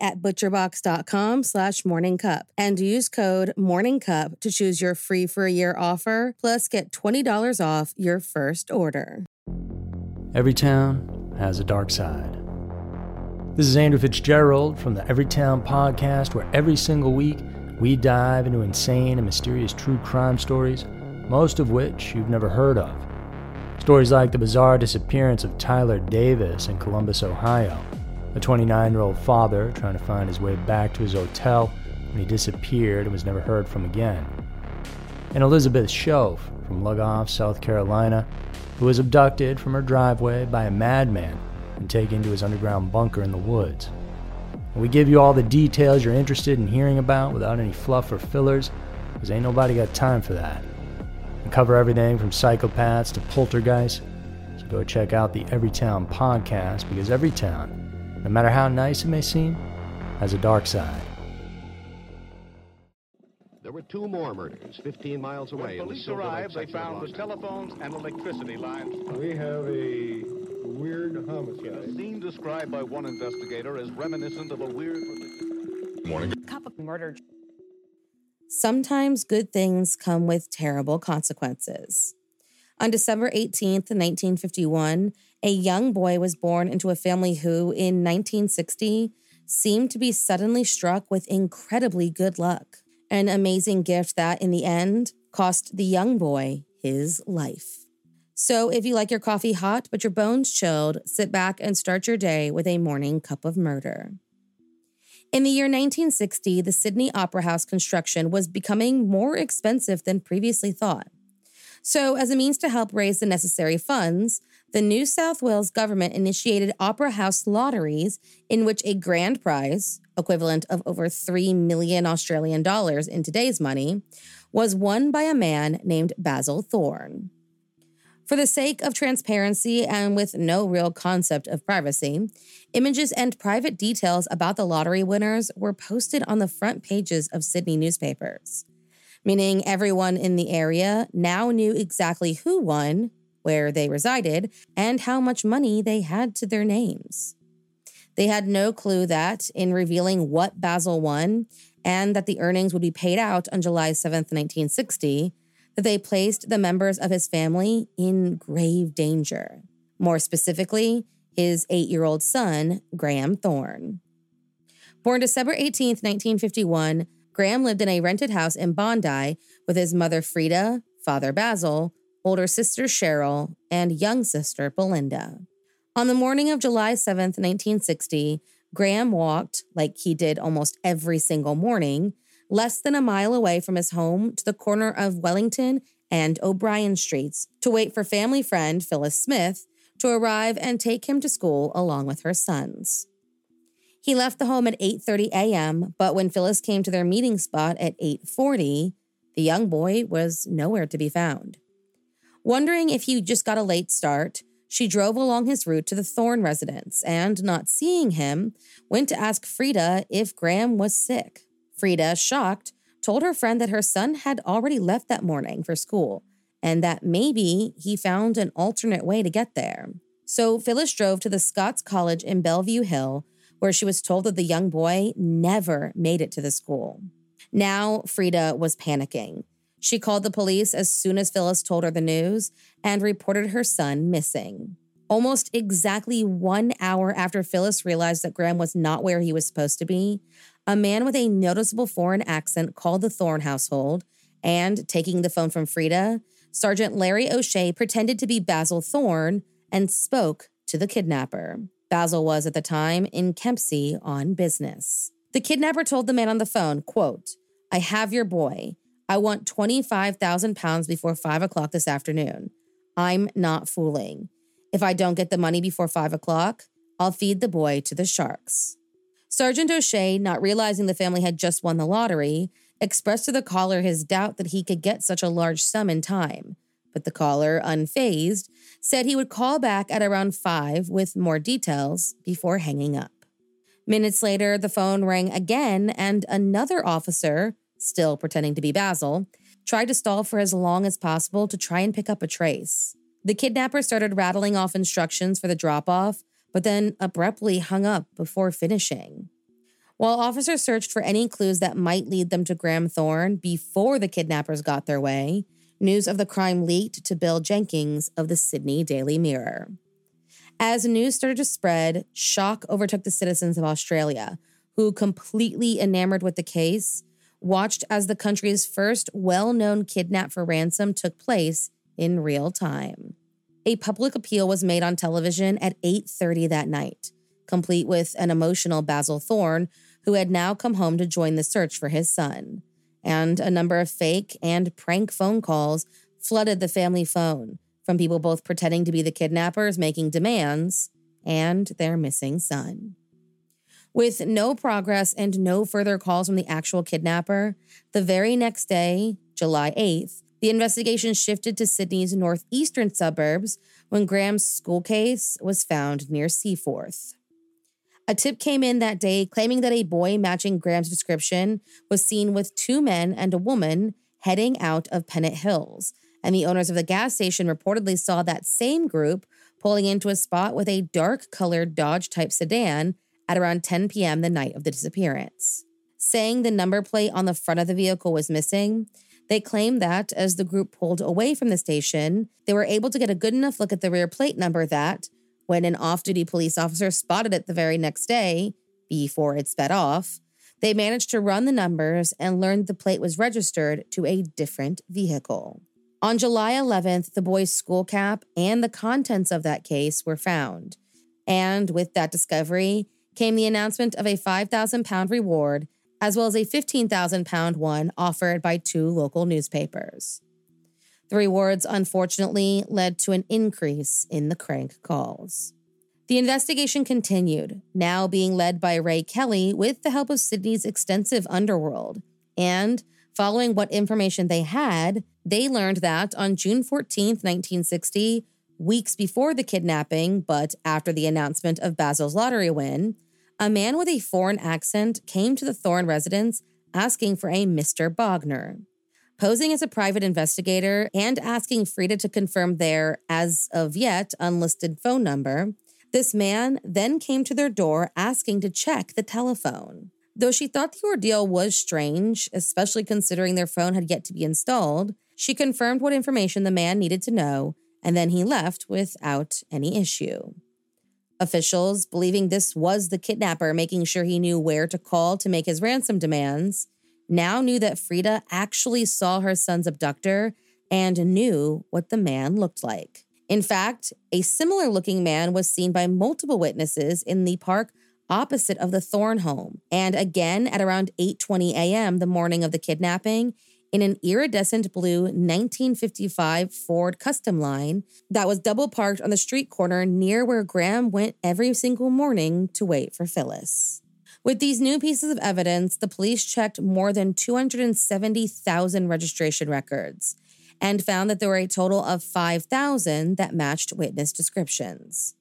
at butcherbox.com slash morningcup and use code morningcup to choose your free for a year offer plus get $20 off your first order. Every town has a dark side. This is Andrew Fitzgerald from the Everytown podcast, where every single week we dive into insane and mysterious true crime stories, most of which you've never heard of. Stories like the bizarre disappearance of Tyler Davis in Columbus, Ohio, a 29 year old father trying to find his way back to his hotel when he disappeared and was never heard from again, and Elizabeth Shove from Lugoff, South Carolina, who was abducted from her driveway by a madman and taken to his underground bunker in the woods. We give you all the details you're interested in hearing about without any fluff or fillers, because ain't nobody got time for that. We cover everything from psychopaths to poltergeists, so go check out the Everytown podcast, because every town, no matter how nice it may seem, has a dark side. There were two more murders 15 miles away. When in the police Silver Lake arrived, they found the telephones and electricity lines. We have a weird A homicide. scene described by one investigator as reminiscent of a weird. cup of murder. Sometimes good things come with terrible consequences. On December 18th, 1951, a young boy was born into a family who, in 1960, seemed to be suddenly struck with incredibly good luck. An amazing gift that, in the end, cost the young boy his life. So, if you like your coffee hot but your bones chilled, sit back and start your day with a morning cup of murder. In the year 1960, the Sydney Opera House construction was becoming more expensive than previously thought. So, as a means to help raise the necessary funds, the New South Wales government initiated Opera House lotteries in which a grand prize, equivalent of over 3 million Australian dollars in today's money, was won by a man named Basil Thorne. For the sake of transparency and with no real concept of privacy, images and private details about the lottery winners were posted on the front pages of Sydney newspapers, meaning everyone in the area now knew exactly who won, where they resided, and how much money they had to their names. They had no clue that, in revealing what Basil won and that the earnings would be paid out on July 7th, 1960, that they placed the members of his family in grave danger. More specifically, his eight year old son, Graeme Thorne. Born December 18th, 1951, Graeme lived in a rented house in Bondi with his mother, Frida, father, Basil, older sister, Cheryl, and young sister, Belinda. On the morning of July 7th, 1960, Graeme walked, like he did almost every single morning, less than a mile away from his home to the corner of Wellington and O'Brien Streets to wait for family friend Phyllis Smith to arrive and take him to school along with her sons. He left the home at 8:30 a.m., but when Phyllis came to their meeting spot at 8:40, the young boy was nowhere to be found. Wondering if he just got a late start, she drove along his route to the Thorne residence and, not seeing him, went to ask Frida if Graeme was sick. Frida, shocked, told her friend that her son had already left that morning for school and that maybe he found an alternate way to get there. So Phyllis drove to the Scots College in Bellevue Hill, where she was told that the young boy never made it to the school. Now, Frida was panicking. She called the police as soon as Phyllis told her the news and reported her son missing. Almost exactly one hour after Phyllis realized that Graeme was not where he was supposed to be, a man with a noticeable foreign accent called the Thorne household and, taking the phone from Frida, Sergeant Larry O'Shea pretended to be Basil Thorne and spoke to the kidnapper. Basil was at the time in Kempsey on business. The kidnapper told the man on the phone, quote, I have your boy. I want 25,000 pounds before five o'clock this afternoon. I'm not fooling. If I don't get the money before five o'clock, I'll feed the boy to the sharks. Sergeant O'Shea, not realizing the family had just won the lottery, expressed to the caller his doubt that he could get such a large sum in time. But the caller, unfazed, said he would call back at around five with more details before hanging up. Minutes later, the phone rang again, and another officer, still pretending to be Basil, tried to stall for as long as possible to try and pick up a trace. The kidnapper started rattling off instructions for the drop off, but then abruptly hung up before finishing. While officers searched for any clues that might lead them to Graeme Thorne before the kidnappers got their way, news of the crime leaked to Bill Jenkins of the Sydney Daily Mirror. As news started to spread, shock overtook the citizens of Australia, who, completely enamored with the case, watched as the country's first well known kidnap for ransom took place in real time. A public appeal was made on television at 8:30 that night, complete with an emotional Basil Thorne who had now come home to join the search for his son. And a number of fake and prank phone calls flooded the family phone from people both pretending to be the kidnappers making demands and their missing son. With no progress and no further calls from the actual kidnapper, the very next day, July 8th, the investigation shifted to Sydney's northeastern suburbs when Graeme's school case was found near Seaforth. A tip came in that day claiming that a boy matching Graeme's description was seen with two men and a woman heading out of Pennant Hills, and the owners of the gas station reportedly saw that same group pulling into a spot with a dark colored Dodge type sedan at around 10 p.m. the night of the disappearance. Saying the number plate on the front of the vehicle was missing, they claim that as the group pulled away from the station, they were able to get a good enough look at the rear plate number that, when an off duty police officer spotted it the very next day, before it sped off, they managed to run the numbers and learned the plate was registered to a different vehicle. On July 11th, the boy's school cap and the contents of that case were found. And with that discovery came the announcement of a 5,000 pound reward as well as a 15,000 pound one offered by two local newspapers. The rewards, unfortunately, led to an increase in the crank calls. The investigation continued, now being led by Ray Kelly with the help of Sydney's extensive underworld. And following what information they had, they learned that on June 14, 1960, weeks before the kidnapping, but after the announcement of Basil's lottery win, a man with a foreign accent came to the Thorne residence asking for a Mr. Bogner. Posing as a private investigator and asking Frida to confirm their, as of yet, unlisted phone number, this man then came to their door asking to check the telephone. Though she thought the ordeal was strange, especially considering their phone had yet to be installed, she confirmed what information the man needed to know, and then he left without any issue. Officials, believing this was the kidnapper making sure he knew where to call to make his ransom demands, now knew that Frida actually saw her son's abductor and knew what the man looked like. In fact, a similar looking man was seen by multiple witnesses in the park opposite of the Thorne home, and again at around 8:20 a.m. the morning of the kidnapping, in an iridescent blue 1955 Ford Custom Line that was double parked on the street corner near where Graeme went every single morning to wait for Phyllis. With these new pieces of evidence, the police checked more than 270,000 registration records and found that there were a total of 5,000 that matched witness descriptions.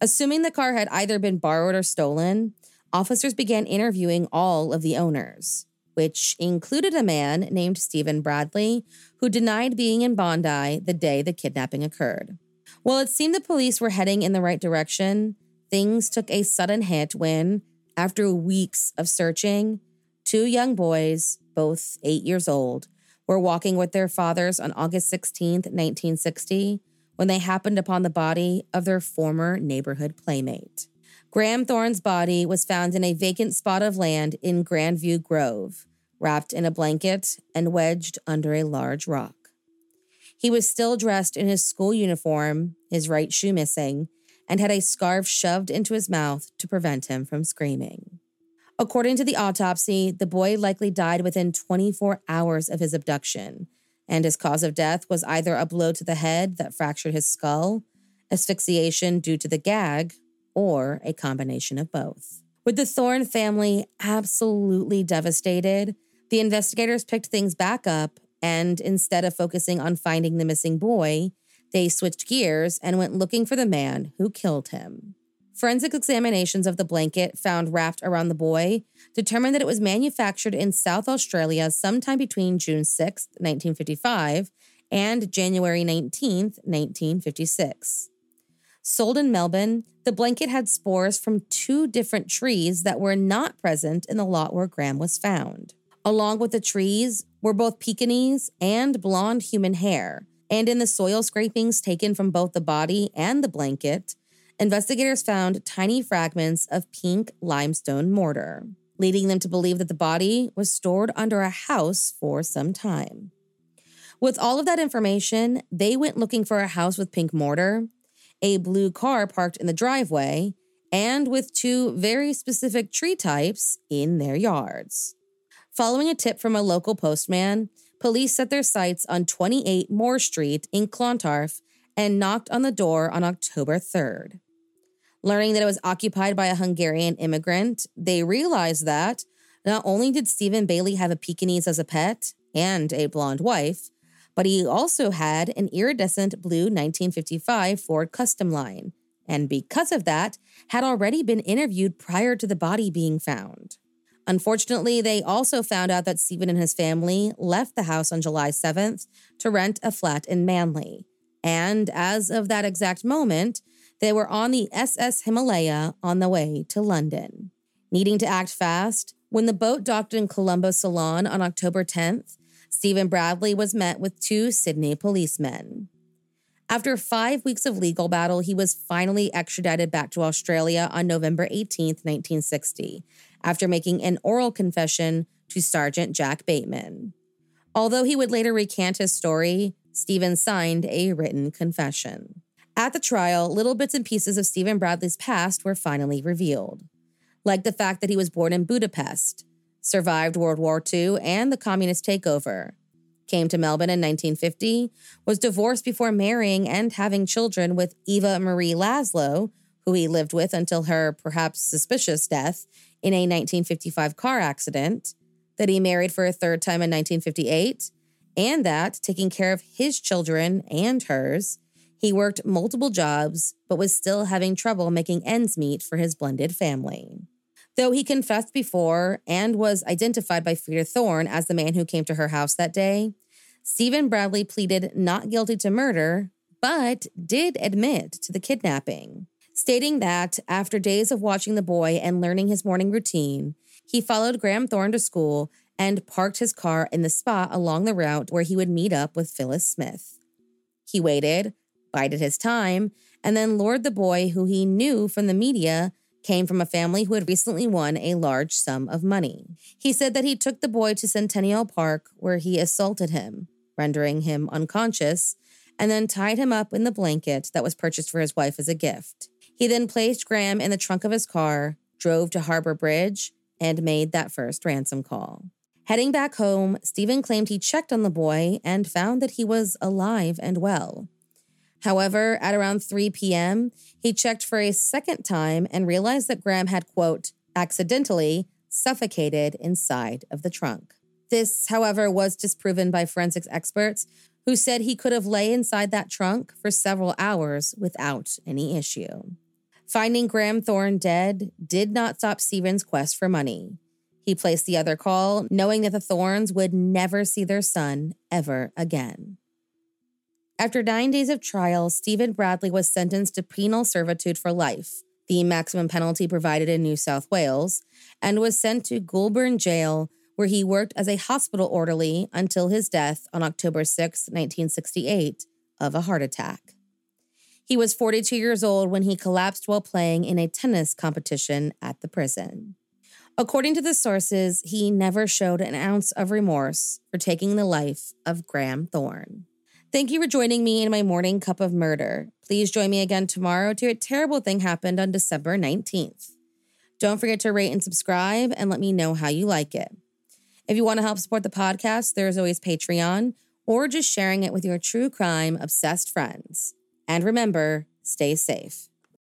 Assuming the car had either been borrowed or stolen, officers began interviewing all of the owners which included a man named Stephen Bradley, who denied being in Bondi the day the kidnapping occurred. While it seemed the police were heading in the right direction, things took a sudden hit when, after weeks of searching, two young boys, both eight years old, were walking with their fathers on August 16, 1960, when they happened upon the body of their former neighborhood playmate. Graeme Thorne's body was found in a vacant spot of land in Grandview Grove, wrapped in a blanket and wedged under a large rock. He was still dressed in his school uniform, his right shoe missing, and had a scarf shoved into his mouth to prevent him from screaming. According to the autopsy, the boy likely died within 24 hours of his abduction, and his cause of death was either a blow to the head that fractured his skull, asphyxiation due to the gag, or a combination of both. With the Thorne family absolutely devastated, the investigators picked things back up and instead of focusing on finding the missing boy, they switched gears and went looking for the man who killed him. Forensic examinations of the blanket found wrapped around the boy determined that it was manufactured in South Australia sometime between June 6, 1955, and January 19, 1956. Sold in Melbourne, the blanket had spores from two different trees that were not present in the lot where Graeme was found. Along with the trees were both Pekingese and blonde human hair, and in the soil scrapings taken from both the body and the blanket, investigators found tiny fragments of pink limestone mortar, leading them to believe that the body was stored under a house for some time. With all of that information, they went looking for a house with pink mortar, a blue car parked in the driveway, and with two very specific tree types in their yards. Following a tip from a local postman, police set their sights on 28 Moore Street in Clontarf and knocked on the door on October 3rd. Learning that it was occupied by a Hungarian immigrant, they realized that not only did Stephen Bailey have a Pekingese as a pet and a blonde wife, but he also had an iridescent blue 1955 Ford Custom Line, and because of that, had already been interviewed prior to the body being found. Unfortunately, they also found out that Stephen and his family left the house on July 7th to rent a flat in Manly. And as of that exact moment, they were on the SS Himalaya on the way to London. Needing to act fast, when the boat docked in Colombo Ceylon on October 10th, Stephen Bradley was met with two Sydney policemen. After five weeks of legal battle, he was finally extradited back to Australia on November 18, 1960, after making an oral confession to Sergeant Jack Bateman. Although he would later recant his story, Stephen signed a written confession. At the trial, little bits and pieces of Stephen Bradley's past were finally revealed, like the fact that he was born in Budapest, survived World War II and the communist takeover, came to Melbourne in 1950, was divorced before marrying and having children with Eva Marie Laszlo, who he lived with until her perhaps suspicious death in a 1955 car accident, that he married for a third time in 1958, and that, taking care of his children and hers, he worked multiple jobs, but was still having trouble making ends meet for his blended family. Though he confessed before and was identified by Frida Thorne as the man who came to her house that day, Stephen Bradley pleaded not guilty to murder, but did admit to the kidnapping, stating that after days of watching the boy and learning his morning routine, he followed Graeme Thorne to school and parked his car in the spot along the route where he would meet up with Phyllis Smith. He waited, bided his time, and then lured the boy who he knew from the media came from a family who had recently won a large sum of money. He said that he took the boy to Centennial Park where he assaulted him, rendering him unconscious, and then tied him up in the blanket that was purchased for his wife as a gift. He then placed Graeme in the trunk of his car, drove to Harbor Bridge, and made that first ransom call. Heading back home, Stephen claimed he checked on the boy and found that he was alive and well. However, at around 3 p.m., he checked for a second time and realized that Graeme had, quote, accidentally suffocated inside of the trunk. This, however, was disproven by forensics experts who said he could have lay inside that trunk for several hours without any issue. Finding Graeme Thorne dead did not stop Stephen's quest for money. He placed the other call, knowing that the Thornes would never see their son ever again. After nine days of trial, Stephen Bradley was sentenced to penal servitude for life, the maximum penalty provided in New South Wales, and was sent to Goulburn Jail, where he worked as a hospital orderly until his death on October 6, 1968, of a heart attack. He was 42 years old when he collapsed while playing in a tennis competition at the prison. According to the sources, he never showed an ounce of remorse for taking the life of Graeme Thorne. Thank you for joining me in my morning cup of murder. Please join me again tomorrow to a terrible thing happened on December 19th. Don't forget to rate and subscribe and let me know how you like it. If you want to help support the podcast, there's always Patreon or just sharing it with your true crime obsessed friends. And remember, stay safe.